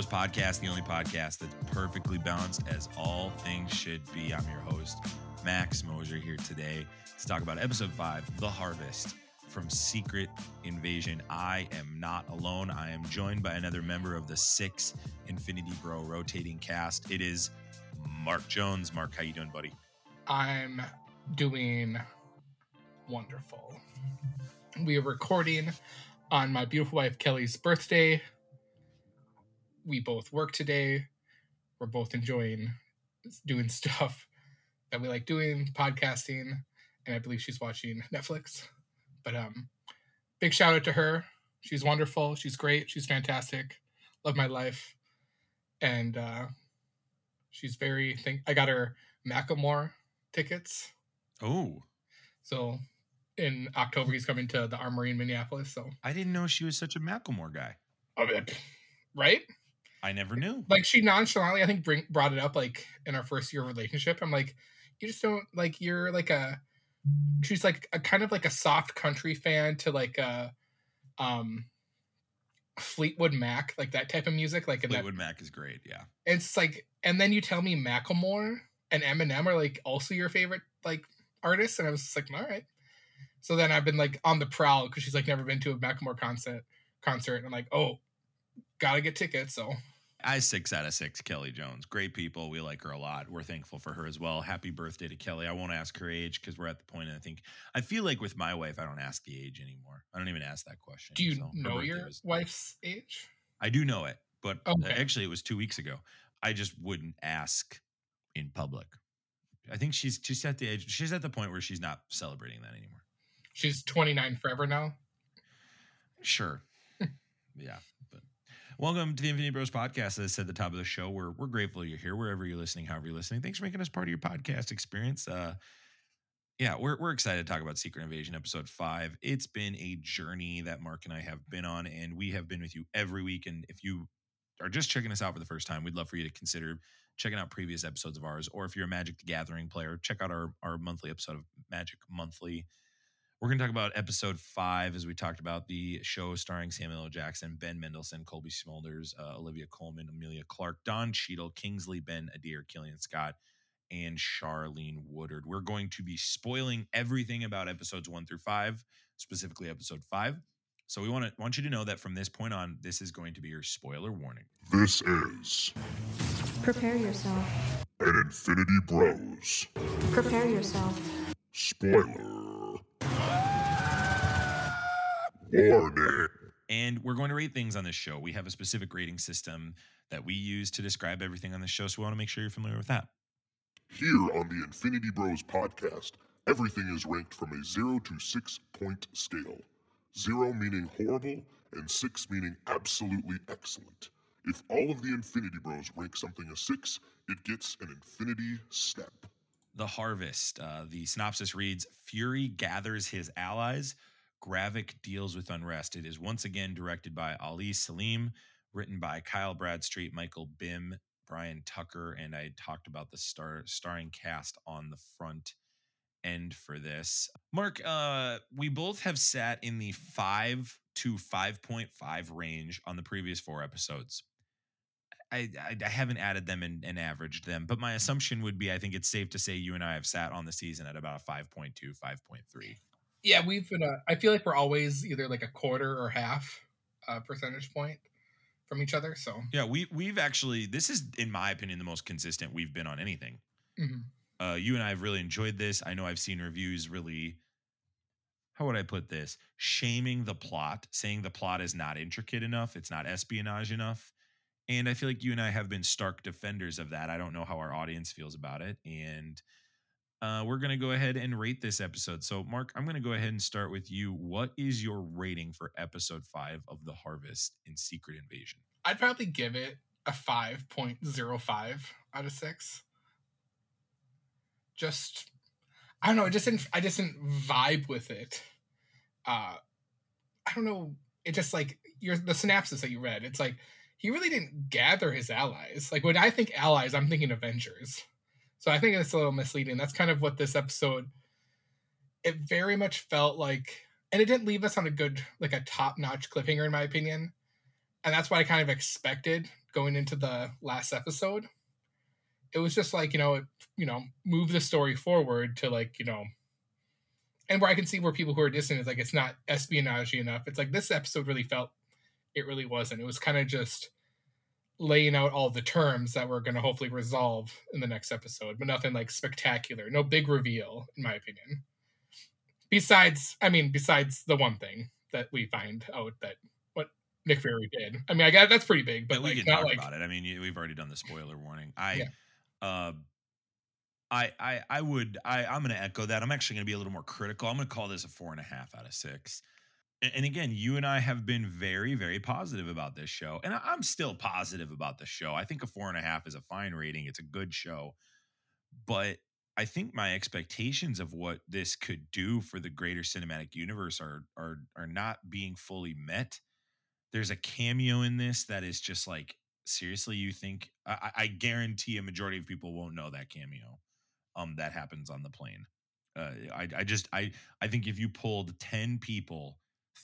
Bros podcast, the only podcast that's perfectly balanced as all things should be. I'm your host, Max Mosier, here today to talk about episode five, The Harvest from Secret Invasion. I am not alone. I am joined by another member of the six Infinity Bro rotating cast. It is Mark Jones. Mark, how you doing, buddy? I'm doing wonderful. We are recording on my beautiful wife Kelly's birthday. We both work today. We're both enjoying doing stuff that we like doing, podcasting, and I believe she's watching Netflix. But um big shout out to her. She's wonderful. She's great. She's fantastic. Love my life. And uh she's very think I got her Macklemore tickets. Oh, So in October he's coming to the Armory in Minneapolis. So I didn't know she was such a Macklemore guy. I mean, right? I never knew. Like she nonchalantly, I think, bring, brought it up like in our first year of relationship. I'm like, you just don't like you're like a. She's like a kind of like a soft country fan to like a, um, Fleetwood Mac, like that type of music. Like in that, Fleetwood Mac is great. Yeah. it's like, and then you tell me Macklemore and Eminem are like also your favorite like artists, and I was just like, all right. So then I've been like on the prowl because she's like never been to a Macklemore concert concert, and I'm like, oh, gotta get tickets. So I six out of six. Kelly Jones, great people. We like her a lot. We're thankful for her as well. Happy birthday to Kelly. I won't ask her age because we're at the point. And I think I feel like with my wife, I don't ask the age anymore. I don't even ask that question. do you So know your was- wife's age? I do know it, but uh, Okay. actually, it was two weeks ago. I just wouldn't ask in public. I think she's she's at the age. She's at the point where she's not celebrating that anymore. She's 29 forever now. Sure. yeah. Welcome to the Infinity Bros podcast. As I said at the top of the show, we're we're grateful you're here, wherever you're listening, however you're listening. Thanks for making us part of your podcast experience. Uh yeah, we're we're excited to talk about Secret Invasion episode five. It's been a journey that Mark and I have been on, and we have been with you every week. And if you are just checking us out for the first time, we'd love for you to consider checking out previous episodes of ours. Or if you're a Magic the Gathering player, check out our our monthly episode of Magic Monthly. We're going to talk about episode five, as we talked about the show starring Samuel L. Jackson, Ben Mendelsohn, Cobie Smulders, uh, Olivia Colman, Emilia Clarke, Don Cheadle, Kingsley Ben-Adir, Killian Scott, and Charlayne Woodard. We're going to be spoiling everything about episodes one through five, specifically episode five. So we want to want you to know that from this point on, this is going to be your spoiler warning. This is Prepare yourself. an Infinity Bros. Prepare yourself. Spoiler. Warning. And we're going to rate things on this show. We have a specific rating system that we use to describe everything on this show. So we want to make sure you're familiar with that. Here on the Infinity Bros podcast, everything is ranked from a 0 to 6 point scale. 0 meaning horrible, and 6 meaning absolutely excellent. If all of the Infinity Bros rank something a 6, it gets an Infinity Step. The Harvest. Uh, the synopsis reads Fury gathers his allies. Gravik deals with unrest. It is once again directed by Ali Selim, written by Kyle Bradstreet, Michael Bhim, Brian Tucker, and I talked about the star starring cast on the front end for this. Mark, uh, we both have sat in the five to five point five range on the previous four episodes. I, I, I haven't added them and, and averaged them, but my assumption would be I think it's safe to say you and I have sat on the season at about a 5.2, 5.3. Yeah, we've been. Uh, I feel like we're always either like a quarter or half uh, percentage point from each other. So Yeah, we we've actually this is in my opinion the most consistent we've been on anything. mhm. Uh, you and I have really enjoyed this. I know I've seen reviews really. How would I put this? Shaming the plot, saying the plot is not intricate enough, it's not espionage enough. And I feel like you and I have been stark defenders of that. I don't know how our audience feels about it. And uh, we're going to go ahead and rate this episode. So, Mark, I'm going to go ahead and start with you. What is your rating for episode five of The Harvest in Secret Invasion? I'd probably give it a five point zero five out of six. Just, I don't know. I just didn't. I just didn't vibe with it. Uh, I don't know. It just like your the synopsis that you read. It's like he really didn't gather his allies. Like when I think allies, I'm thinking Avengers. So I think it's a little misleading. That's kind of what this episode. It very much felt like, and it didn't leave us on a good, like a top notch cliffhanger, in my opinion. And that's what I kind of expected going into the last episode. It was just like, you know, it, you know, move the story forward to like, you know, and where I can see where people who are distant is like it's not espionage enough. It's like this episode really felt it really wasn't. It was kind of just laying out all the terms that we're going to hopefully resolve in the next episode, but nothing like spectacular. No big reveal, in my opinion. Besides, I mean, besides the one thing that we find out that what Nick Fury did. I mean, I got that's pretty big, but we like can not talk like about it. I mean, we've already done the spoiler warning. I, Yeah. uh, I, I, I would, I, I'm going to echo that. I'm actually going to be a little more critical. I'm going to call this a four and a half out of six. And again, you and I have been very, very positive about this show, and I'm still positive about the show. I think a four and a half is a fine rating. It's a good show, but I think my expectations of what this could do for the greater cinematic universe are are are not being fully met. There's a cameo in this that is just like seriously. You think I, I guarantee a majority of people won't know that cameo. Um, that happens on the plane. Uh, I I just I I think if you pulled ten people,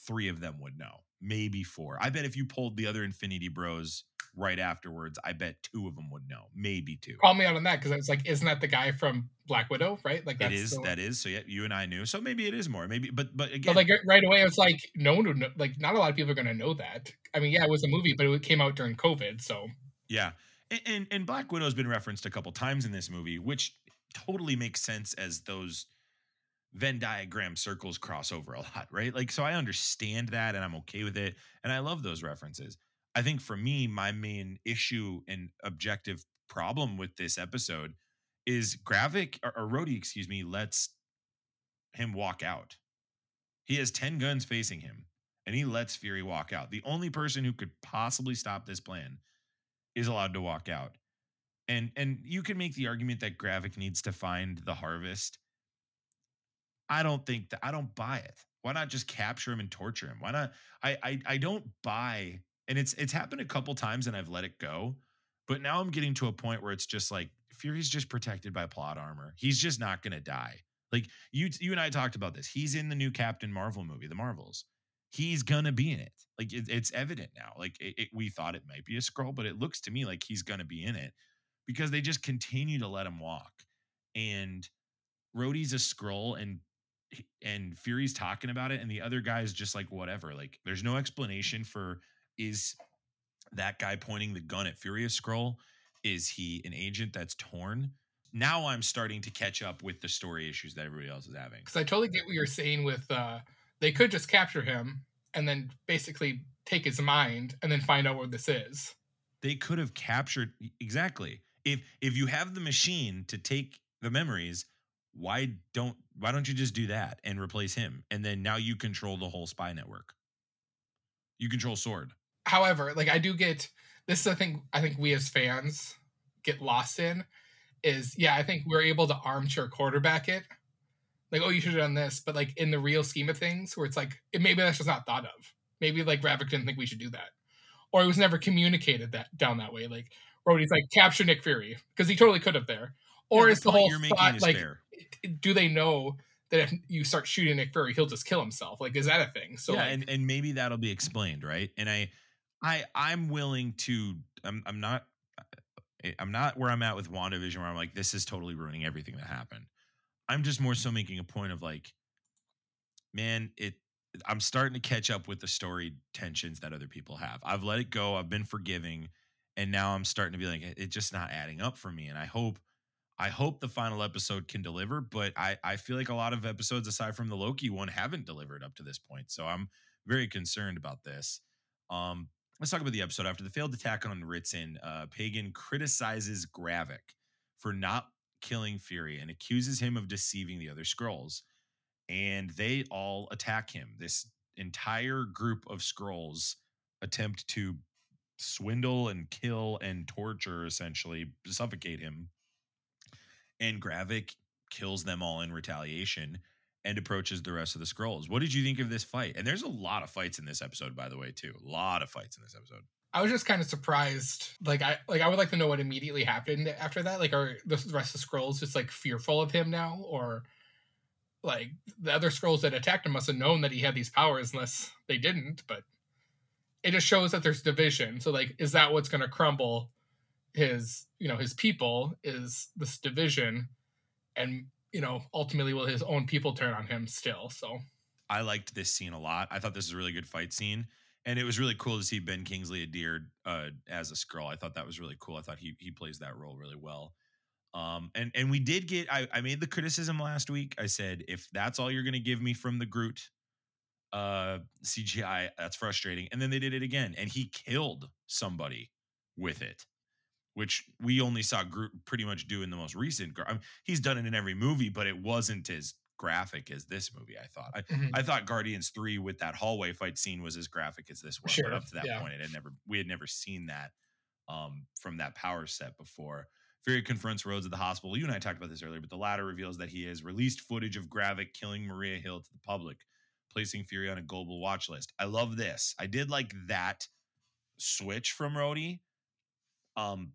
three of them would know, maybe four. I bet if you pulled the other Infinity Bros right afterwards, I bet two of them would know, maybe two. call me out on that because it's like, isn't that the guy from Black Widow, right? Like It that's is the- that is so yeah. You and I knew so maybe it is more maybe but but again But like right away, it's like no one would know. Like not a lot of people are going to know that. I mean, yeah, it was a movie, but it came out during COVID, so Yeah. And, and and Black Widow's been referenced a couple times in this movie, which totally makes sense as those Venn diagram circles cross over a lot, right? Like so I understand that and I'm okay with it and I love those references. I think for me my main issue and objective problem with this episode is Gravik or, or Rhodey, excuse me, lets him walk out. He has 10 guns facing him and he lets Fury walk out. The only person who could possibly stop this plan is allowed to walk out. And and you can make the argument that Gravik needs to find the harvest. I don't think that I don't buy it. Why not just capture him and torture him? Why not? I I I don't buy, and it's it's happened a couple times and I've let it go. But now I'm getting to a point where it's just like Fury's just protected by plot armor. He's just not gonna die. Like you you and I talked about this. He's in the new Captain Marvel movie, The Marvels. He's gonna be in it. Like it, it's evident now. Like it, it- we thought it might be a Skrull, but it looks to me like he's gonna be in it because they just continue to let him walk. And Rhodey's a Skrull, and and Fury's talking about it, and the other guy's just like whatever. Like there's no explanation for is that guy pointing the gun at a Skrull? Is he an agent that's torn? Now I'm starting to catch up with the story issues that everybody else is having. because I totally get what you're saying with uh they could just capture him and then basically take his mind and then find out where this is. they could have captured exactly if if you have the machine to take the memories why don't why don't you just do that and replace him? And then now you control the whole spy network. You control sword. However, like I do get this is I think I think we as fans get lost in is yeah, I think we're able to armchair quarterback it. Like, oh, you should have done this, but like in the real scheme of things, where it's like it, maybe that's just not thought of. Maybe like Gravik didn't think we should do that, or it was never communicated that down that way. Like Rhodey's like capture Nick Fury because he totally could have there, or Yeah, is the point whole you're making thought is like fair do they know that if you start shooting Nick Fury, he'll just kill himself? Like, is that a thing? So yeah like, and, and maybe that'll be explained right and i i i'm willing to i'm, I'm not i'm not where i'm at with wandavision where i'm like this is totally ruining everything that happened i'm just more so making a point of like man it i'm starting to catch up with the story tensions that other people have i've let it go i've been forgiving and now i'm starting to be like it- it's just not adding up for me and i hope i hope the final episode can deliver but i i feel like a lot of episodes aside from the loki one haven't delivered up to this point so i'm very concerned about this um let's talk about the episode after the failed attack on ritson uh Pagon criticizes gravik for not killing fury and accuses him of deceiving the other Skrulls and they all attack him. This entire group of Skrulls attempt to swindle and kill and torture, essentially suffocate him. And Gravik kills them all in retaliation and approaches the rest of the Skrulls. What did you think of this fight? And there's a lot of fights in this episode, by the way, too. A lot of fights in this episode. I was just kind of surprised. Like I like I would like to know what immediately happened after that. Like are the rest of the Skrulls just like fearful of him now, or like the other Skrulls that attacked him must have known that he had these powers, unless they didn't. But it just shows that there's division. So like, is that what's going to crumble his, you know, his people? Is this division, and you know, ultimately will his own people turn on him still? So I liked this scene a lot. I thought this was a really good fight scene. And it was really cool to see Ben Kingsley adhered uh, as a Skrull I thought that was really cool. I thought he he plays that role really well. Um, and and we did get. I, I made the criticism last week. I said if that's all you're to give me from the Groot uh, CGI, that's frustrating. And then they did it again, and he killed somebody with it, which we only saw Groot pretty much do in the most recent. I mean, he's done it in every movie, but it wasn't as graphic as this movie. I thought. I, Mhm. I thought Guardians Three with that hallway fight scene was as graphic as this one. Sure, But up to that yeah. point, it had never we had never seen that um, from that power set before. Fury confronts Rhodes at the hospital. You and I talked about this earlier, but the latter reveals that he has released footage of Gravik killing Maria Hill to the public, placing Fury on a global watch list. I love this. I did like that switch from Rhodey. Um,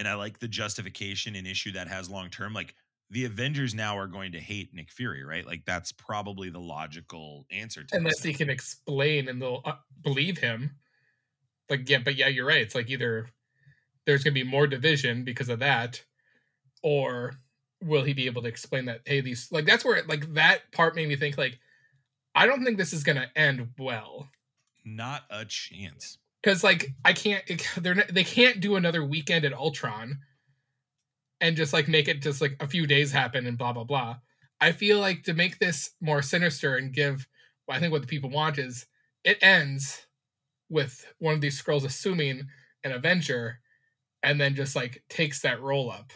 and I like the justification and issue that has long term. Like the Avengers now are going to hate Nick Fury, right? Like that's probably the logical answer to unless he can explain and they'll uh, believe him. Like yeah, but yeah, you're right. It's like either there's going to be more division because of that, or will he be able to explain that? Hey, these like that's where like that part made me think like I don't think this is going to end well Not a chance. Because like I can't they're not, they can't do another weekend at Ultron and just like make it just like a few days happen and blah blah blah. I feel like to make this more sinister and give well, I think what the people want is it ends with one of these Skrulls assuming an Avenger and then just like takes that roll up.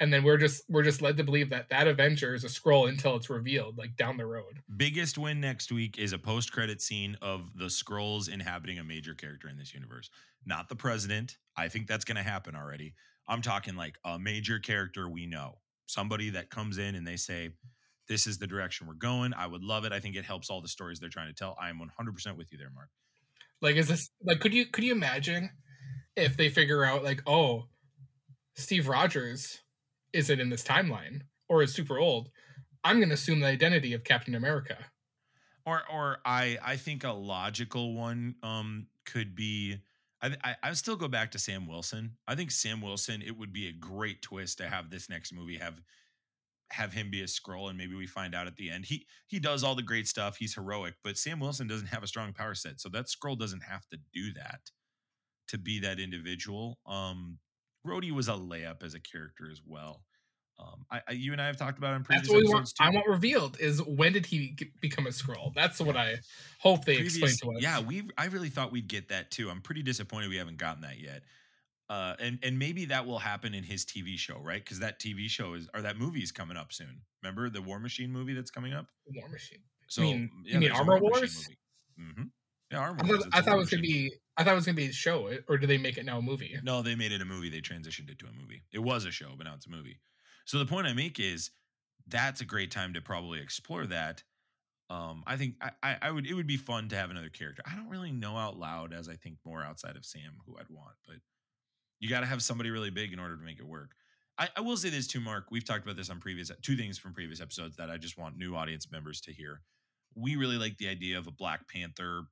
And then we're just we're just led to believe that that Avenger is a Skrull until it's revealed like down the road. Biggest win next week is a post credit scene of the Skrulls inhabiting a major character in this universe. Not the president. I think that's going to happen already. I'm talking like a major character we know. Somebody that comes in and they say, This is the direction we're going. I would love it. I think it helps all the stories they're trying to tell. I am 100% with you there, Mark. Like, is this like? Could you could you imagine if they figure out like, oh, Steve Rogers isn't in this timeline or is super old? I'm going to assume the identity of Captain America. Or, or I, I think a logical one um, could be. I, I, I still go back to Sam Wilson. I think Sam Wilson. It would be a great twist to have this next movie have have him be a Skrull and maybe we find out at the end he he does all the great stuff he's heroic but sam wilson doesn't have a strong power set so that Skrull doesn't have to do that to be that individual um Rhodey was a layup as a character as well um I, I you and i have talked about it in previous That's what we want. too. I want revealed is when did he get, become a Skrull? That's what I hope they explain to us. yeah we i really thought we'd get that too i'm pretty disappointed we haven't gotten that yet uh and and maybe that will happen in his tv show right because that tv show is or that movie is coming up soon remember the war machine movie that's coming up War Machine. so mean- yeah, you mean Armor War Wars? movie. Yeah armor I wars thought, I thought it was gonna be. I thought it was gonna be a show, or do they make it now a movie? No, they made it a movie. They transitioned it to a movie. It was a show, but now it's a movie. So the point I make is that's a great time to probably explore that. Um, I think I, I, I would it would be fun to have another character. I don't really know out loud as I think more outside of Sam who I'd want, but you got to have somebody really big in order to make it work. I, I will say this too, Mark. We've talked about this on previous two things from previous episodes that I just want new audience members to hear. We really like the idea of a Black Panther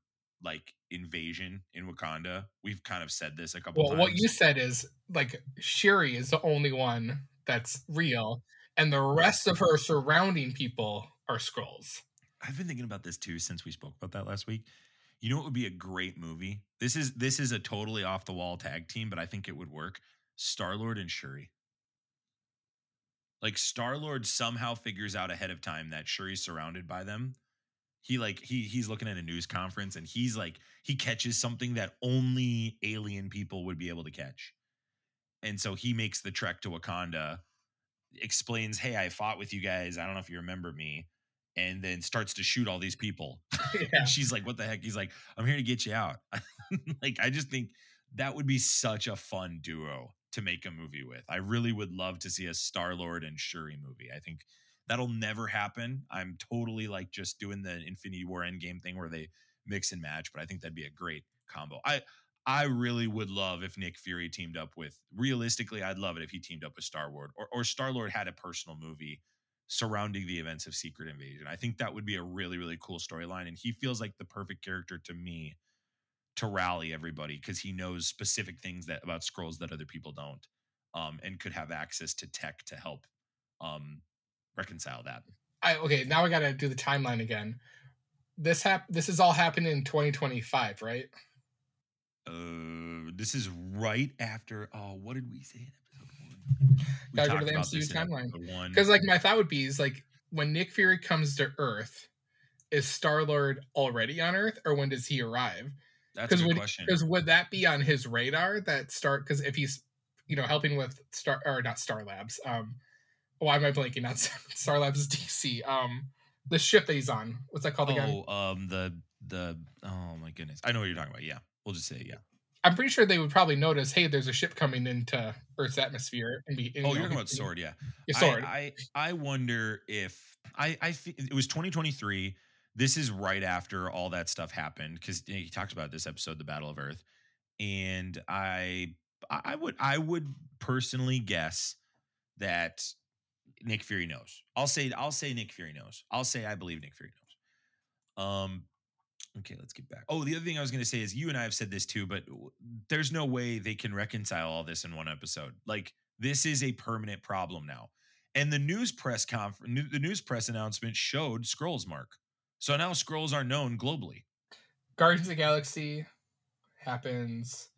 like invasion in Wakanda. We've kind of said this a couple times. Well, times. what you said is like Shuri is the only one that's real, and the rest of her surrounding people are Skrulls. I've been thinking about this too since we spoke about that last week. You know what would be a great movie? This is this is a totally off the wall tag team, but I think it would work. Star Lord and Shuri. Like Star Lord somehow figures out ahead of time that Shuri's surrounded by them. He like he he's looking at a news conference and he's like he catches something that only alien people would be able to catch. And so he makes the trek to Wakanda, explains, "Hey, I fought with you guys. I don't know if you remember me." And then starts to shoot all these people. yeah. And she's like, "What the heck?" He's like, "I'm here to get you out." like, I just think that would be such a fun duo to make a movie with. I really would love to see a Star Lord and Shuri movie. I think that'll never happen. I'm totally like just doing the Infinity War Endgame thing where they mix and match, but I think that'd be a great combo. I I really would love if Nick Fury teamed up with. Realistically, I'd love it if he teamed up with Star Lord or or Star Lord had a personal movie surrounding the events of Secret Invasion. I think that would be a really really cool storyline, and he feels like the perfect character to me to rally everybody because he knows specific things that about Skrulls that other people don't, um, and could have access to tech to help um reconcile that. I okay, now I gotta do the timeline again. This hap this is all happening in 2025, right? Uh, this is right after. Oh, what did we say in episode one? We Gotta go to the MCU timeline. Because like my thought would be is like when Nick Fury comes to Earth, is Star Lord already on Earth, or when does he arrive? That's a good would, question. Because would that be on his radar that start? Because if he's you know helping with Star or not Star Labs, um, why am I blanking? Not Star, Labs DC. Um, the ship that he's on, what's that called again? Oh, um, the the oh my goodness, I know what you're talking about. Yeah, we'll just say yeah. I'm pretty sure they would probably notice, hey, there's a ship coming into Earth's atmosphere, and be. and, Oh, you know, you're talking about sword, yeah. Yeah, sword. I, I wonder if I I it was 2023. This is right after all that stuff happened because he talks about this episode, the Battle of Earth, and I I would I would personally guess that Nick Fury knows. I'll say I'll say Nick Fury knows. I'll say I believe Nick Fury knows. Um. Okay, let's get back. Oh, the other thing I was going to say is you and I have said this too, but there's no way they can reconcile all this in one episode. Like this is a permanent problem now. And the news press conference, the news press announcement showed Skrulls mark. So now Skrulls are known globally. Guardians of the Galaxy happens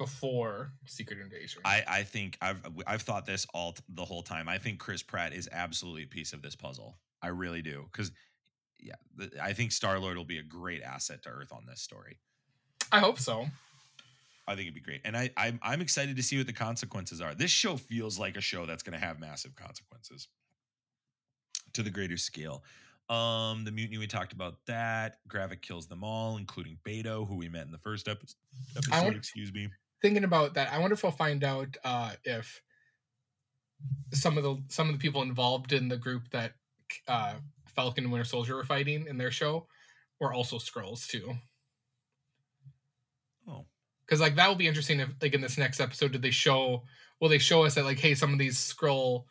before Secret Invasion. I, I think I've I've thought this all t- the whole time. I think Chris Pratt is absolutely a piece of this puzzle. I really do because yeah, I think Star Lord will be a great asset to Earth on this story. I hope so. I think it'd be great, and I I'm, I'm excited to see what the consequences are. This show feels like a show that's going to have massive consequences to the greater scale. Um, the mutiny we talked about that. Gravik kills them all, including Beto, who we met in the first epi- episode. want- excuse me. Thinking about that, I wonder if I'll find out uh, if some of the some of the people involved in the group that uh, Falcon and Winter Soldier were fighting in their show were also Skrulls too. Oh, Because like that will be interesting if like in this next episode, did they show? Will they show us that like, hey, some of these Skrull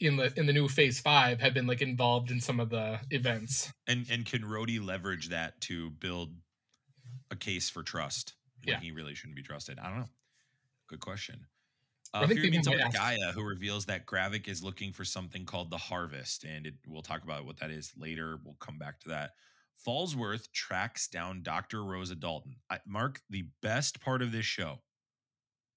in the in the new Phase Five have been like involved in some of the events? and and can Rhodey leverage that to build a case for trust when Yeah. he really shouldn't be trusted? I don't know. Good question. I Uh, think Fury meets up with. Gaia, who reveals that Gravik is looking for something called the Harvest, and it, we'll talk about what that is later. We'll come back to that. Falsworth tracks down Dr. Rosa Dalton. I, Mark, the best part of this show,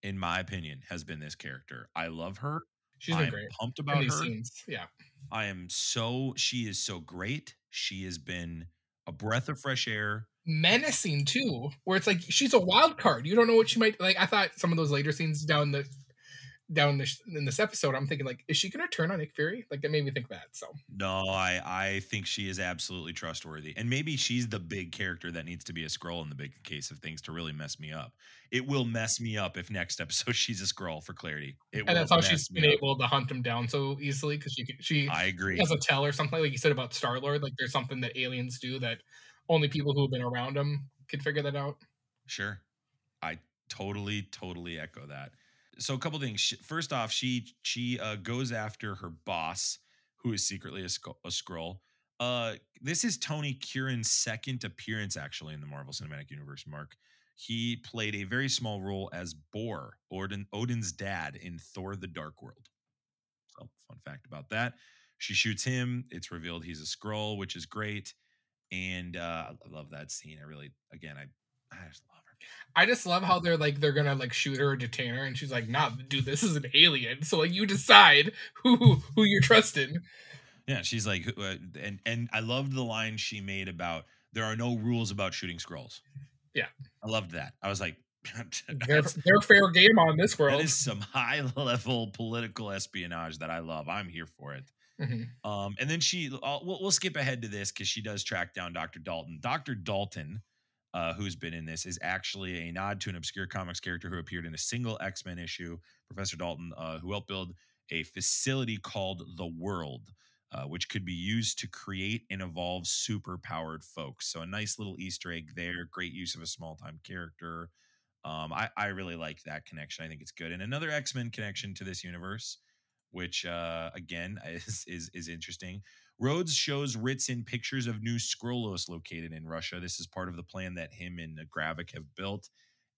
in my opinion, has been this character. I love her. She's been great pumped about her. scenes. Yeah. I am so she is so great. She has been a breath of fresh air. Menacing too where it's like she's a wild card you don't know what she might like i thought some of those later scenes down the down this in this episode i'm thinking like is she gonna turn on nick fury like that made me think that so No, I I think she is absolutely trustworthy, and maybe she's the big character that needs to be a Skrull in the big case of things to really mess me up. It will mess me up if next episode she's a Skrull for clarity. It and that's how she's been able to hunt him down so easily because she she I agree. has a tell or something like you said about star lord like there's something that aliens do that only people who have been around him can figure that out Sure. I totally, totally echo that. So a couple things. First off, she she uh, goes after her boss, who is secretly a, sc- a Skrull. Uh, this is Tony Curran's second appearance actually in the Marvel Cinematic Universe. Mark, he played a very small role as Bor, Odin, Odin's dad in Thor: The Dark World. So, fun fact about that. She shoots him. It's revealed he's a Skrull, which is great. And uh, I love that scene. I really, again, I, I just love her. i just love how they're like they're gonna like shoot her or detain her and she's like nah dude this is an alien so like you decide who who you're trusting Yeah, she's like, uh, and and I loved the line she made about there are no rules about shooting Skrulls. Yeah. I loved that. I was like, they're, that's- they're fair game on this world that is some high level political espionage that I love. I'm here for it. Mhm. Um, and then she, uh, we'll, we'll skip ahead to this because she does track down Dr. Dalton. Dr. Dalton, uh, who's been in this, is actually a nod to an obscure comics character who appeared in a single X Men issue. Professor Dalton, uh, who helped build a facility called the World, uh, which could be used to create and evolve super powered folks. So a nice little Easter egg there. Great use of a small time character. Um, I, I really like that connection. I think it's good. And another X Men connection to this universe, which uh, again is, is is interesting. Rhodes shows Ritson pictures of new Skrullos located in Russia. This is part of the plan that him and Gravik have built.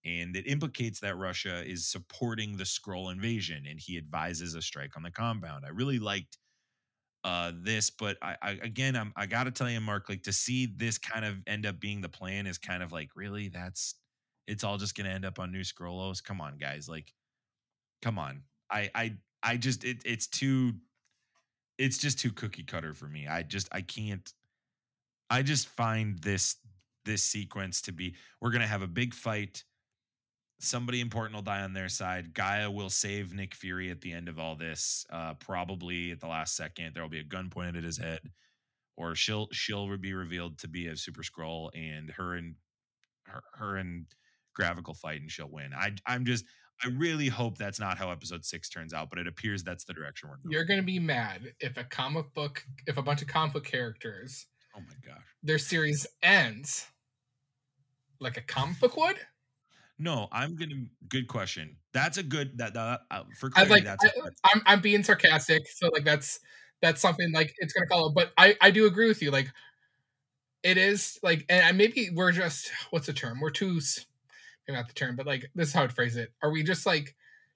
And it implicates that Russia is supporting the Skrull invasion, and he advises a strike on the compound. I really liked uh this but I, I again i'm i gotta tell you mark like to see this kind of end up being the plan is kind of like really that's it's all just gonna end up on new Skrullos come on guys like come on i i i just it, it's too it's just too cookie cutter for me i just i can't i just find this this sequence to be we're gonna have a big fight somebody important will die on their side. Gaia will save Nick Fury at the end of all this. Uh, probably at the last second, there will be a gun pointed at his head, or she'll she'll be revealed to be a Super Skrull, and her and her, her and Gravik will fight, and she'll win. I I'm just I really hope that's not how Episode Six turns out, but it appears that's the direction we're going. You're gonna be mad if a comic book, if a bunch of comic book characters, oh my gosh. their series ends like a comic book would. No, I'm gonna. Good question. That's a good that, that uh, for clarity. like. that's, I, a, that's I'm I'm being sarcastic, so like that's that's something like it's gonna follow. But I I do agree with you. Like it is like, and maybe we're just what's the term? We're too maybe not the term, but like this is how I'd phrase it. Are we just like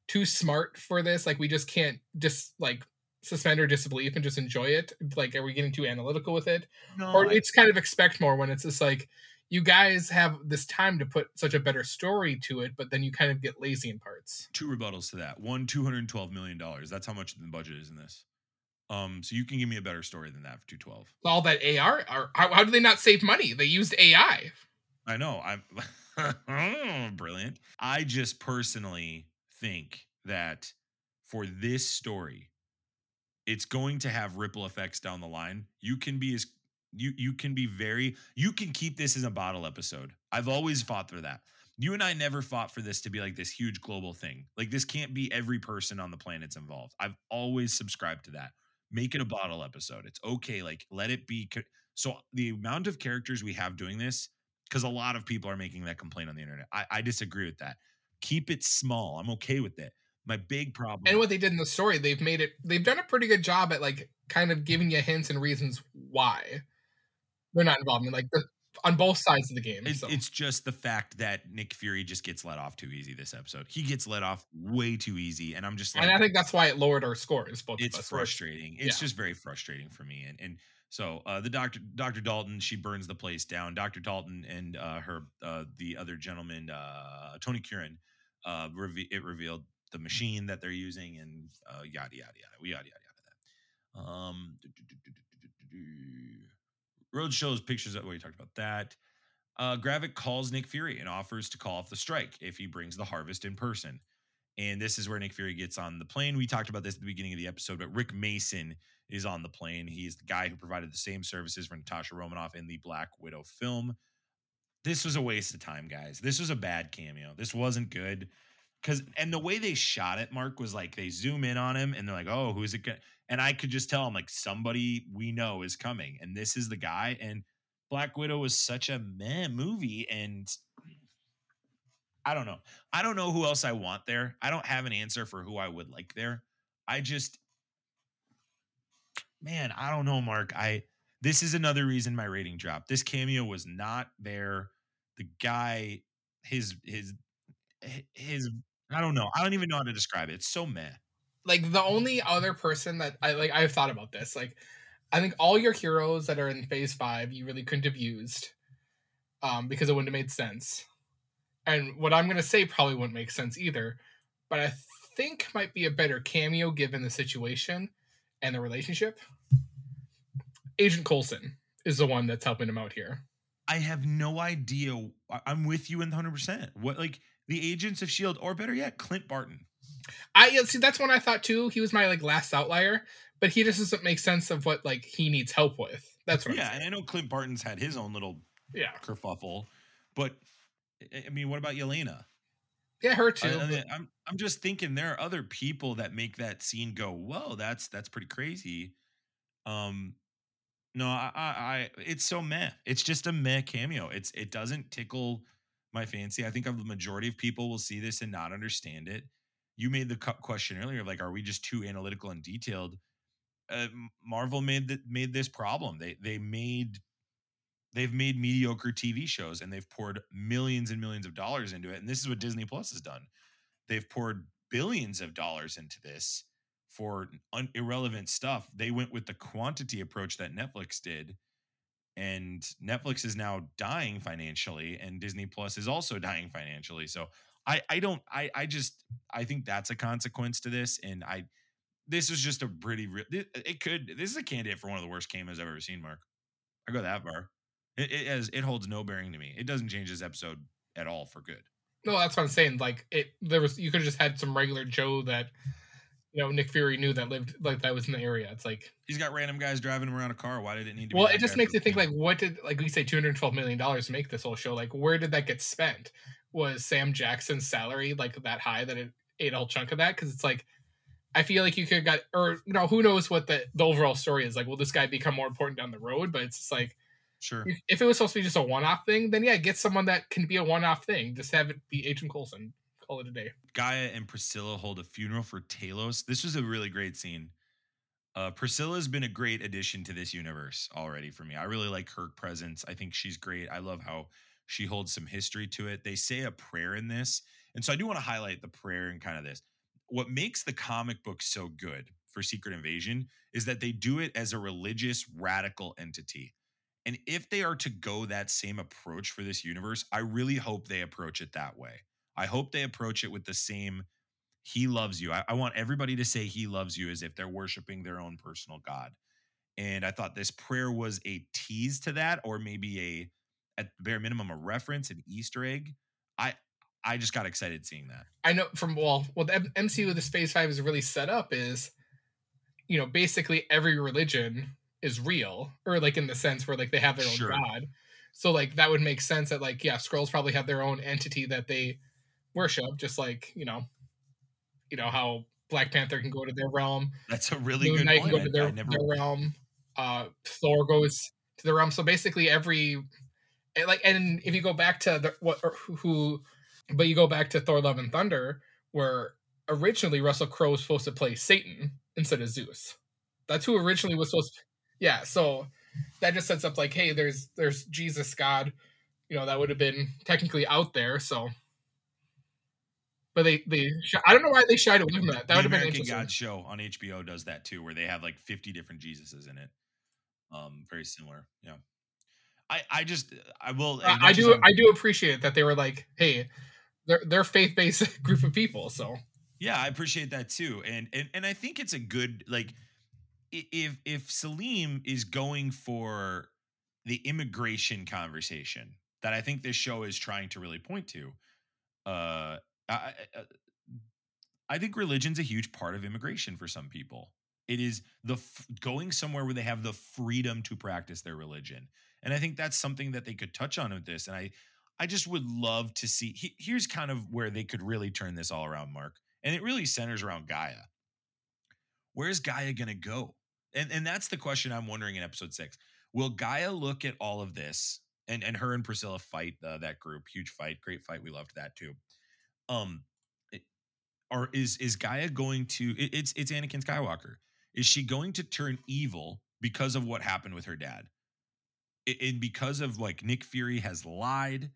too smart for this? Like we just can't just like suspend our disbelief and just enjoy it? Like are we getting too analytical with it? no, or I- it's kind of expect more when it's just like you guys have this time to put such a better story to it, but then you kind of get lazy in parts. two rebuttals to that. One, two hundred and twelve million dollars. That's how much the budget is in this. Um, so you can give me a better story than that for two twelve. All that AR, are, how, how do they not save money? They used AI. I know. I'm brilliant. I just personally think that for this story, it's going to have ripple effects down the line. You can be as you you can be very you can keep this as a bottle episode. I've always fought for that. You and I never fought for this to be like this huge global thing. Like this can't be every person on the planet's involved. I've always subscribed to that. Make it a bottle episode. It's okay. Like let it be. So the amount of characters we have doing this, because a lot of people are making that complaint on the internet. I, I disagree with that. Keep it small. I'm okay with it. My big problem. And what they did in the story, they've made it. They've done a pretty good job at like kind of giving you hints and reasons why they're not involved in like the, on both sides of the game. It's, so. it's just the fact that Nick Fury just gets let off too easy this episode. He gets let off way too easy, and I'm just like, and I think that's why it lowered our scores. Both it's of us. where frustrating. It's yeah. just very frustrating for me. And and so uh, the doctor, Doctor Dalton, she burns the place down. Doctor Dalton and uh, her, uh, the other gentleman, uh, Tony Curran, uh, reve- it revealed the machine that they're using, and uh, yada yada yada. We yada yada yada that. Um, Road shows pictures that we talked about that. Uh, Gravik calls Nick Fury and offers to call off the strike if he brings the harvest in person. And this is where Nick Fury gets on the plane. We talked about this at the beginning of the episode, but Rick Mason is on the plane. He's the guy who provided the same services for Natasha Romanoff in the Black Widow film. This was a waste of time, guys. This was a bad cameo. This wasn't good. Cause and the way they shot it, Mark, was like they zoom in on him and they're like, oh, who's it? Gonna? And I could just tell him like somebody we know is coming, and this is the guy. And Black Widow was such a meh movie, and I don't know. I don't know who else I want there. I don't have an answer for who I would like there. I just, man, I don't know, Mark. I this is another reason my rating dropped. This cameo was not there. The guy, his his his, I don't know. I don't even know how to describe it. It's so meh. like the only other person that I like I've thought about this. Like I think all your heroes that are in phase five you really couldn't have used. Um, because it wouldn't have made sense. And what I'm gonna say probably wouldn't make sense either, but I think might be a better cameo given the situation and the relationship. Agent Coulson is the one that's helping him out here. I have no idea. I'm with you in 100%. What, like, the agents of S.H.I.E.L.D., or better yet, Clint Barton. I see that's one I thought too. He was my like last outlier, but he just doesn't make sense of what like he needs help with. That's what. Yeah, and. I know Clint Barton's had his own little yeah, kerfuffle, but I- mean, what about Yelena? yeah, her too. I but- mean, I'm I'm just thinking there are other people that make that scene go, whoa, that's that's pretty crazy. Um, no, I, I, I it's so meh. It's just a meh cameo. It's it doesn't tickle my fancy. I think of the majority of people will see this and not understand it. You made the question earlier, of like, are we just too analytical and detailed? uh, Marvel made that made this problem. They they made they've made mediocre TV shows and they've poured millions and millions of dollars into it. And this is what Disney Plus has done. They've poured billions of dollars into this for un- irrelevant stuff. They went with the quantity approach that Netflix did. And Netflix is now dying financially, and Disney Plus is also dying financially. So I, I don't, I, I just, I think that's a consequence to this. And I, this is just a pretty, it, could, this is a candidate for one of the worst cameos I've ever seen, Mark. I go that far. It, it has, it holds no bearing to me. It doesn't change this episode at all for good. No, that's what I'm saying. Like it, there was you could have just had some regular Joe that you know Nick Fury knew that lived like that was in the area. It's like He's got random guys driving him around a car. Why did it need to? well, it just makes you think like what did like we say 212 million dollars make this whole show. Like where did that get spent? Was Sam Jackson's salary like that high that it ate a whole chunk of that? Because it's like I feel like you could have got or you know who knows what the the overall story is. Like will this guy become more important down the road? But it's just like sure. if- if it was supposed to be just a one off thing, then yeah, get someone that can be a one off thing. Just have it be Agent Coulson. Call it a day. Gaia and Priscilla hold a funeral for Talos. This was a really great scene. Uh, Priscilla's been a great addition to this universe already for me. I really like her presence. I think she's great. I love how she holds some history to it. They say a prayer in this. And so I do want to highlight the prayer and kind of this. What makes the comic book so good for Secret Invasion is that they do it as a religious, radical entity. And if they are to go that same approach for this universe, I really hope they approach it that way. I hope they approach it with the same he loves you. I, I want everybody to say he loves you as if they're worshiping their own personal God. And I thought this prayer was a tease to that, or maybe a at bare minimum a reference, an Easter egg. I I just got excited seeing that. I know from well, what the MCU the Phase Five is really set up is, you know, basically every religion is real, or like in the sense where like they have their own Sure. god. So like that would make sense that like yeah, Skrulls probably have their own entity that they worship, just like you know, you know how Black Panther can go to their realm, That's a really Moon good Knight can go to their, never their realm. Uh, Thor goes to the realm. So basically, every like, and if you go back to the what or who- who, but you go back to Thor: Love and Thunder, where originally Russell Crowe was supposed to play Satan instead of Zeus. That's who originally was supposed. to... Yeah, so that just sets up like, hey, there's there's Jesus God, you know, that would have been technically out there. So. But they, they, I don't know why they shied away from that. That the would have been American interesting. God show on HBO does that too, where they have like 50 different Jesuses in it. Um, very similar. Yeah. I, I just I will I, I do I'm- do appreciate that they were like, hey, they're they're faith based group of people. So Yeah, I appreciate that too, and and and I think it's a good like i- if if Selim is going for the immigration conversation that I think this show is trying to really point to, uh, I, I- I think religion's a huge part of immigration for some people. It is the f- going somewhere where they have the freedom to practice their religion, and I think that's something that they could touch on with this. And I, I just would love to see. he- here's kind of where they could really turn this all around, Mark, and it really centers around Gaia. Where's Gaia going to go? And and that's the question I'm wondering in episode six. Will Gaia look at all of this and and her and Priscilla fight uh, that group? Huge fight, great fight. We loved that too. Um, or is is Gaia going to? it- it's it's Anakin Skywalker. Is she going to turn evil because of what happened with her dad? And because of like Nick Fury has lied,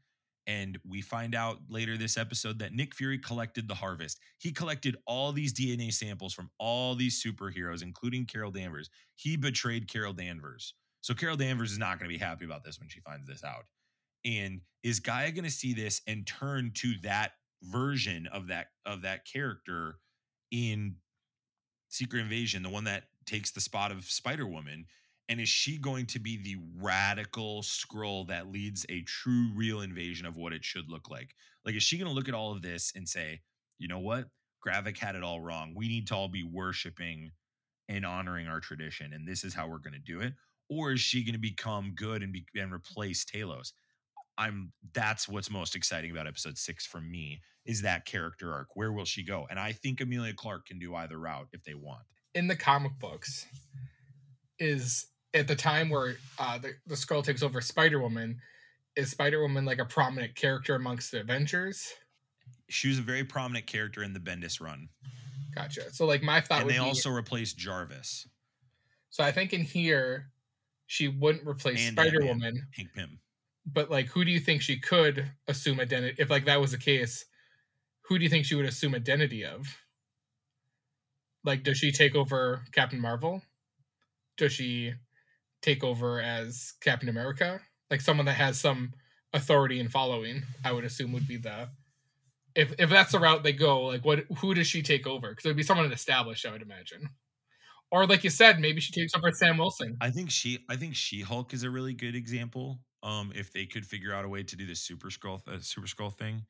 and we find out later this episode that Nick Fury collected the harvest. He collected all these DNA samples from all these superheroes, including Carol Danvers. He betrayed Carol Danvers. So Carol Danvers is not going to be happy about this when she finds this out. And is Gaia going to see this and turn to that version of that of that character in Secret Invasion, the one that takes the spot of Spider Woman? And is she going to be the radical Skrull that leads a true, real invasion of what it should look like? Like, is she going to look at all of this and say, you know what? Gravik had it all wrong. We need to all be worshiping and honoring our tradition, and this is how we're going to do it. Or is she going to become good and be, and replace Talos? I'm that's what's most exciting about episode six for me is that character arc. Where will she go? And I think Emilia Clarke can do either route if they want. in the comic books, is at the time where uh, the the Skrull takes over Spider Woman, is Spider Woman like a prominent character amongst the Avengers? She was a very prominent character in the Bendis run. Gotcha. So like my thought and they be, also replaced Jarvis. So I think in here she wouldn't replace Spider Woman. Hank Pym. but like who do you think she could assume identity if like that was the case? Who do you think she would assume identity of? Like, does she take over Captain Marvel? Does she take over as Captain America? Like someone that has some authority and following, I would assume would be the if if that's the route they go, like what who does she take over? Because it would be someone established, I would imagine. Or like you said, maybe she takes over Sam Wilson. I think she I think She Hulk is a really good example. Um, if they could figure out a way to do the Super Skrull uh, Super Skrull thing,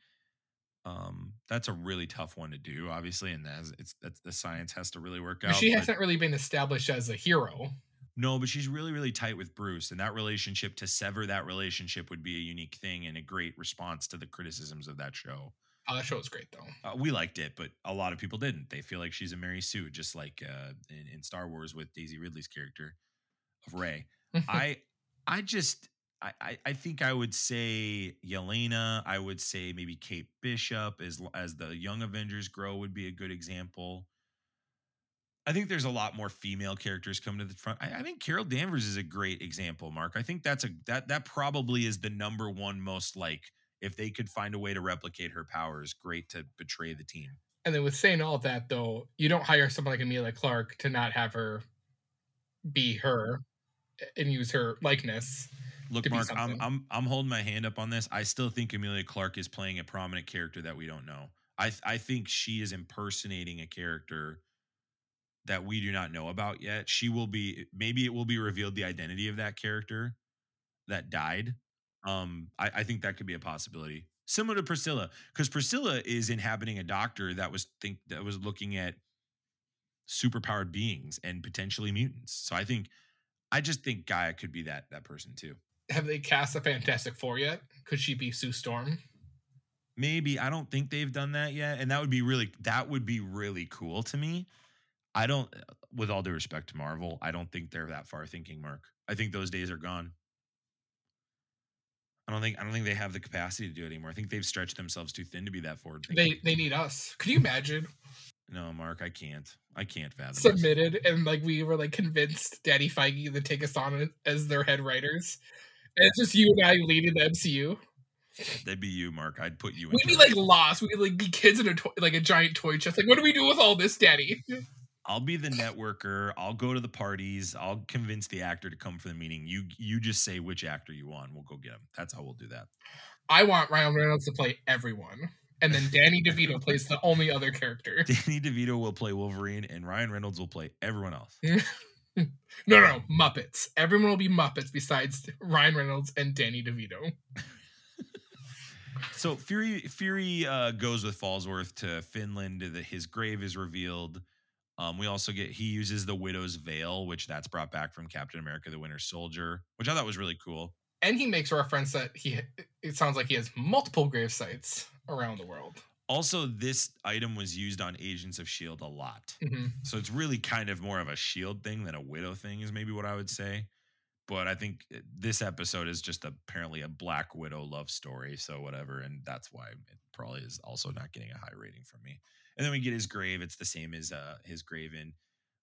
um, that's a really tough one to do, obviously, and that's it's that's the science has to really work out. she hasn't really been established as a hero. No, but she's really really tight with Bruce, and that relationship to sever that relationship would be a unique thing and a great response to the criticisms of that show. Oh, that show was great though. Uh, we liked it, but a lot of people didn't. They feel like she's a Mary Sue, just like uh, in, in Star Wars with Daisy Ridley's character of Rey. I I just I, I I think I would say Yelena. I would say maybe Kate Bishop as as the young Avengers grow would be a good example. I think there's a lot more female characters come to the front. I, I think Carol Danvers is a great example, Mark. I think that's a that that probably is the number one most like if they could find a way to replicate her powers, great to betray the team. And then with saying all that though, you don't hire someone like Emilia Clarke to not have her be her and use her likeness. Look, Mark, I'm. I'm I'm holding my hand up on this. I still think Emilia Clarke is playing a prominent character that we don't know. I th- I think she is impersonating a character that we do not know about yet. She will be maybe it will be revealed the identity of that character that died. Um, I, I think that could be a possibility. Similar to Priscilla, because Priscilla is inhabiting a doctor that was think that was looking at superpowered beings and potentially mutants. So I think I just think Gaia could be that that person too. Have they cast a Fantastic Four yet? Could she be Sue Storm? Maybe I don't think they've done that yet, and that would be really that would be really cool to me. I don't, uh, with all due respect to Marvel, I don't think they're that far thinking. Mark, I think those days are gone. I don't think I don't think they have the capacity to do it anymore. I think they've stretched themselves too thin to be that forward. They they need us. Could you imagine no, Mark, I can't. I can't fathom. this. submitted and like we were like convinced Daddy Feige to take us on as their head writers, and it's just you and I leading the MCU. That'd be you, Mark. I'd put you. in We'd be like lost. We'd like be kids in a toy, like a giant toy chest. Like, what do we do with all this, Daddy? I'll be the networker. I'll go to the parties. I'll convince the actor to come for the meeting. You you just say which actor you want. We'll go get him. That's how we'll do that. I want Ryan Reynolds to play everyone, and then Danny DeVito plays the only other character. Danny DeVito will play Wolverine, and Ryan Reynolds will play everyone else. No, no, Muppets. Everyone will be Muppets besides Ryan Reynolds and Danny DeVito. So Fury Fury uh, goes with Falsworth to Finland. The, his grave is revealed. Um, we also get he uses the Widow's Veil, which that's brought back from Captain America: The Winter Soldier, which I thought was really cool. And he makes reference that he. It sounds like he has multiple grave sites around the world. Also, this item was used on Agents of Shield a lot. hmm So it's really kind of more of a shield thing than a widow thing, is maybe what I would say. But I think uh, this episode is just apparently a Black Widow love story, so whatever, and that's why it probably is also not getting a high rating from me. And then we get his grave; it's the same as uh, his grave in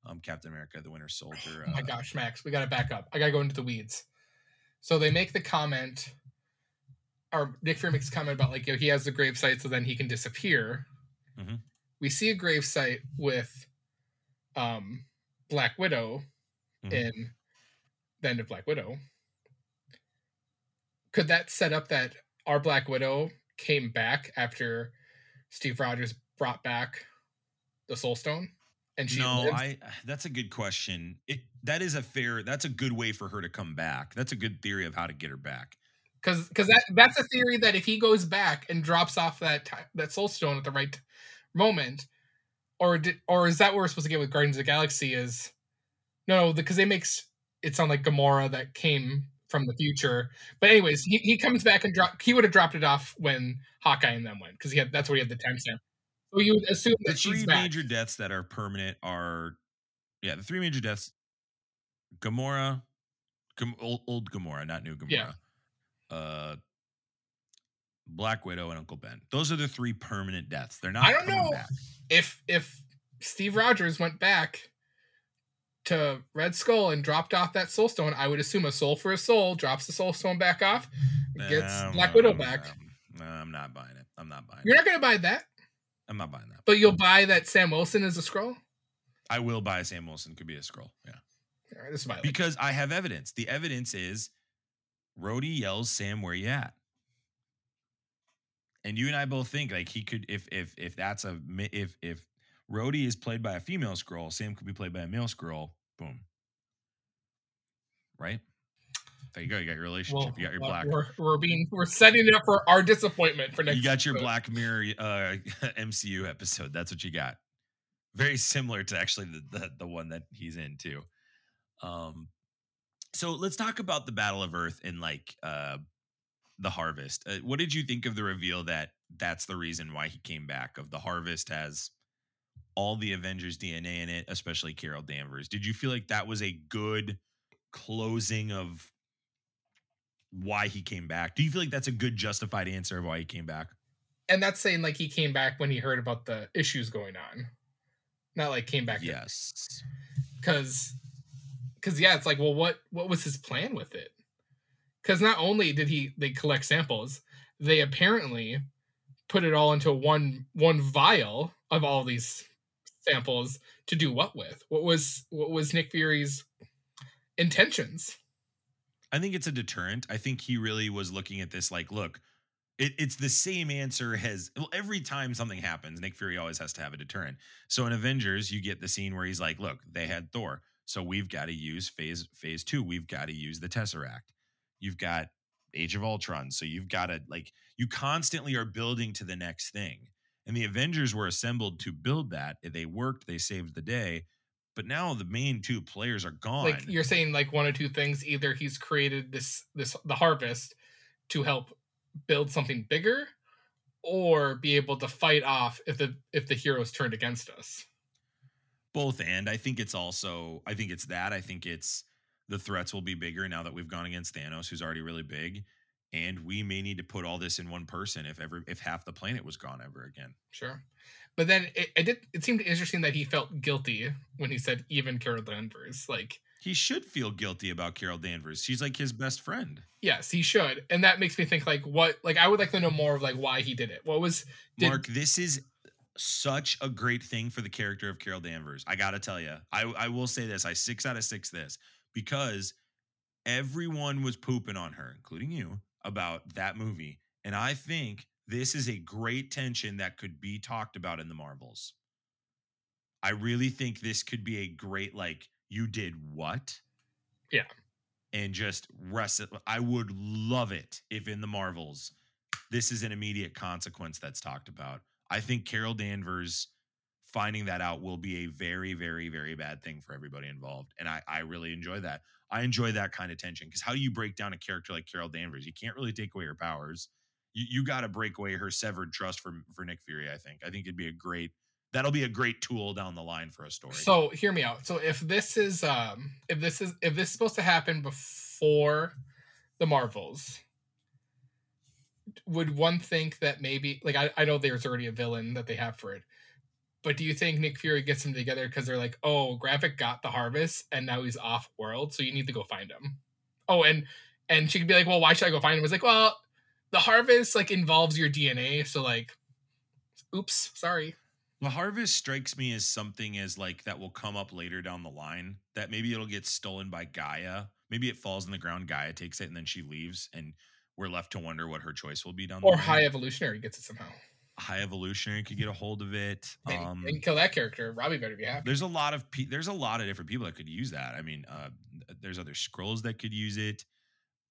um, Captain America: The Winter Soldier. Oh my uh, gosh, Max, we got to back up. I got to go into the weeds. So they make the comment, or Nick Fury makes a comment about like know, he has the grave site, so then he can disappear. Mhm. We see a grave site with um, Black Widow Mhm. in the end of Black Widow. Could that set up that our Black Widow came back after Steve Rogers brought back the Soul Stone? And she no, lived? I. That's a good question. It that is a fair. That's a good way for her to come back. That's a good theory of how to get her back. because because that that's a theory that if he goes back and drops off that that soul stone at the right moment, or or is that what we're supposed to get with Guardians of the Galaxy? Is no, because they makes it sound like Gamora that came from the future. But anyways, he, he comes back and drop. He would have dropped it off when Hawkeye and them went because he had that's where he had the timestamp. So you would assume The that three she's back. major deaths that are permanent are, yeah, the three major deaths: Gamora, Gam- old, old Gamora, not new Gamora. Yeah. Uh, Black Widow and Uncle Ben. Those are the three permanent deaths. They're not. I don't know. Back. if if Steve Rogers went back to Red Skull and dropped off that Soul Stone, I would assume a soul for a soul drops the Soul Stone back off, gets Um, Black Widow back. um, I'm not buying it. I'm not buying You're it. not gonna buy that, I'm not buying that. but you'll buy that Sam Wilson is a Skrull. I will buy Sam Wilson. Could be a Skrull. Yeah. All right, this is my. Because I have evidence. The evidence is Rhodey yells, Sam, where you at? And you and I both think like he could if if if that's a if if Rhodey is played by a female Skrull, Sam could be played by a male Skrull. Boom. Right? There you go. You got your relationship. Well, you got your well, black. We're, we're being we're setting it up for our disappointment for next. You got your episode. Black Mirror uh, MCU episode. That's what you got. Very similar to actually the, the the one that he's in too. Um, so let's talk about the Battle of Earth and like uh, the Harvest. Uh, what did you think of the reveal that that's the reason why he came back? Of the Harvest has all the Avengers DNA in it, especially Carol Danvers. Did you feel like that was a good closing of why he came back? Do you feel like that's a good justified answer of why he came back? and that's saying like he came back when he heard about the issues going on, not like came back. Yes. because because yeah, it's like well, what what was his plan with it? Because not only did he they collect samples, they apparently put it all into one one vial of all these samples to do what with? What was what was Nick Fury's intentions? I think it's a deterrent. I think he really was looking at this like, look, it, it's the same answer as well, every time something happens, Nick Fury always has to have a deterrent. So in Avengers, you get the scene where he's like, look, they had Thor. So we've got to use phase phase two. We've got to use the Tesseract. You've got Age of Ultron. So you've got to like you constantly are building to the next thing. And the Avengers were assembled to build that. They worked, they saved the day. But now the main two players are gone. Like you're saying, like one or two things. Either he's created this this the harvest to help build something bigger, or be able to fight off if the if the heroes turned against us. both and i think it's also i think it's that i think it's the threats will be bigger now that we've gone against thanos who's already really big and we may need to put all this in one person if ever if half the planet was gone ever again Sure. But then it, it did it seemed interesting that he felt guilty when he said even Carol Danvers. Like, he should feel guilty about carol danvers she's like his best friend yes, he should. And that makes me think like what like I would like to know more of like why he did it. What was did, mark this is such a great thing for the character of carol danvers i gotta tell you i i will say this i six out of six this because everyone was pooping on her including you about that movie and i think this is a great tension that could be talked about in the marvels. I really think this could be a great like you did what? Yeah. and just rest it i would love it if in the marvels this is an immediate consequence that's talked about. I think carol danvers finding that out will be a very very very bad thing for everybody involved and i i really enjoy that i enjoy that kind of tension because how do you break down a character like carol danvers you can't really take away her powers you, you got to break away her severed trust for for nick fury i think i think it'd be a great that'll be a great tool down the line for a story so hear me out. So if this is um if this is if this is supposed to happen before the Marvels, would one think that maybe like I, I know there's already a villain that they have for it. But do you think Nick Fury gets them together because they're like, oh, Gravik got the harvest and now he's off world, so you need to go find him. Oh, and and she could be like, well, why should I go find him? It's like, well, the harvest like involves your DNA, so like, oops, sorry. The harvest strikes me as something as like that will come up later down the line. That maybe it'll get stolen by Gaia. Maybe it falls in the ground. Gaia takes it and then she leaves, and we're left to wonder what her choice will be down the Or line. High Evolutionary gets it somehow. High evolutionary could get a hold of it. Maybe. Um, they can kill that character. Robbie better be happy. there's a lot of pe- there's a lot of different people that could use that. I mean, uh, there's other Skrulls that could use it.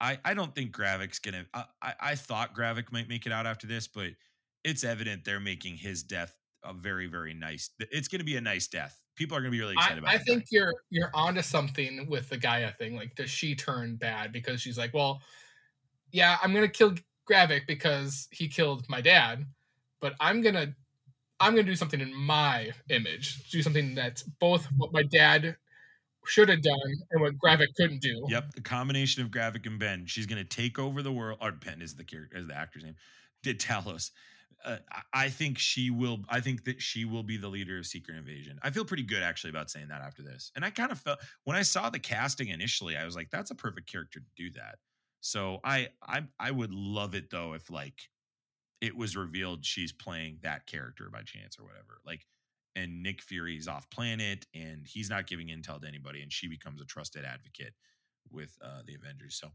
I I don't think Gravik's gonna. I, I I thought Gravik might make it out after this, but it's evident they're making his death a very very nice. It's gonna be a nice death. People are gonna be really I, excited about. I think dying. you're you're onto something with the Gaia thing. Like, does she turn bad because she's like, well, yeah, I'm gonna kill Gravik because he killed my dad, but I'm gonna I'm gonna do something in my image, do something that's both what my dad should have done and what Gravik couldn't do. Yep, the combination of Gravik and Ben. She's gonna take over the world. Or Ben is the character, is the actor's name. Did Talos? uh, I- think she will. I think that she will be the leader of Secret Invasion. I feel pretty good actually about saying that after this. And I kind of felt when I saw the casting initially, I was like, that's a perfect character to do that. So I I I would love it though if like it was revealed she's playing that character by chance or whatever. Like, and Nick Fury's off planet and he's not giving intel to anybody, and she becomes a trusted advocate with uh, the Avengers. So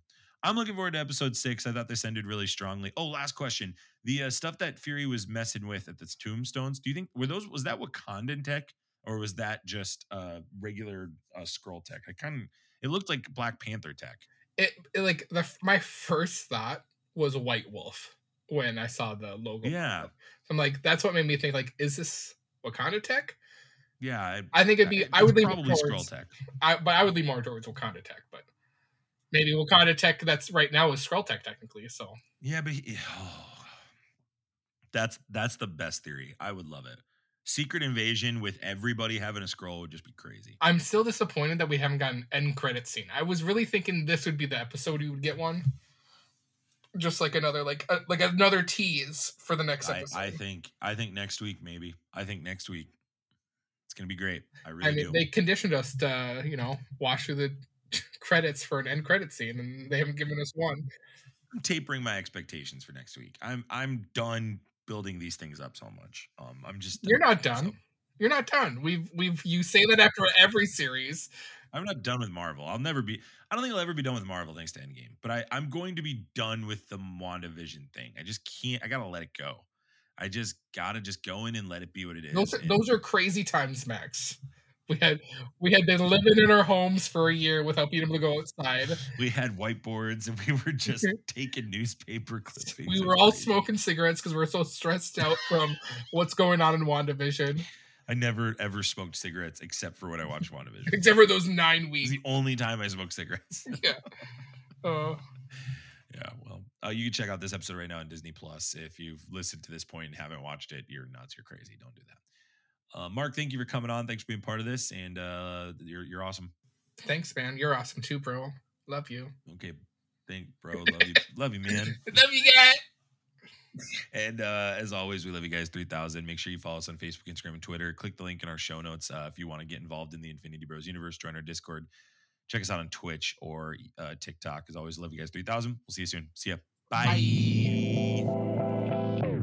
I'm looking forward to episode six. I thought this ended really strongly. Oh, last question: the uh, stuff that Fury was messing with at the tombstones. Do you think were those was that Wakandan tech or was that just uh, regular uh, Skrull tech? I kind of it looked like Black Panther tech. It, it like the my first thought was White Wolf when I saw the logo. Yeah, I'm like, that's what made me think like, is this Wakanda tech? yeah. I, I think it'd be. I- I would lean probably towards, Skrull tech. I, but I would lean more towards Wakanda tech. But maybe Wakanda tech that's right now is Skrull tech technically. So Yeah, but he, oh, that's that's the best theory. I would love it. Secret invasion with everybody having a Skrull would just be crazy. I'm still disappointed that we haven't gotten end credit scene. I was really thinking this would be the episode you would get one. Just like another like uh, like another tease for the next I, episode. I think I think next week maybe. I think next week it's gonna be great. I really I mean, do. they conditioned us to, you know, watch through the credits for an end credit scene, and they haven't given us one. I'm tapering my expectations for next week. I'm I'm done building these things up so much. Um, I'm just You're not done. You're not done. We've we've you say that after every series. I'm not done with Marvel. I'll never be. I don't think I'll ever be done with Marvel thanks to Endgame. But I, I'm going to be done with the WandaVision thing. I just can't. I gotta let it go. I just gotta just go in and let it be what it is. Those are, and- those are crazy times, Max. We had we had been living in our homes for a year without being able to go outside. we had whiteboards and we were just taking newspaper clippings. We were all smoking cigarettes because we're so stressed out from what's going on in WandaVision. I never ever smoked cigarettes except for when I watched WandaVision. Except for those nine It's weeks. the only time I smoked cigarettes. Yeah. Uh, yeah, well, uh, you can check out this episode right now on Disney Plus. If you've listened to this point and haven't watched it, you're nuts. You're crazy. Don't do that. Uh, Mark, thank you for coming on. Thanks for being part of this, and uh, you're you're awesome. thanks, man. You're awesome too, bro. Love you. Okay, thank bro. Love you, love you, man. Love you, guys. And uh, as always, we love you guys 3000. Make sure you follow us on Facebook, Instagram, and Twitter. Click the link in our show notes uh, if you want to get involved in the Infinity Bros universe. Join our Discord. Check us out on Twitch or uh, TikTok. As always, love you guys 3000. We'll see you soon. See ya. Bye.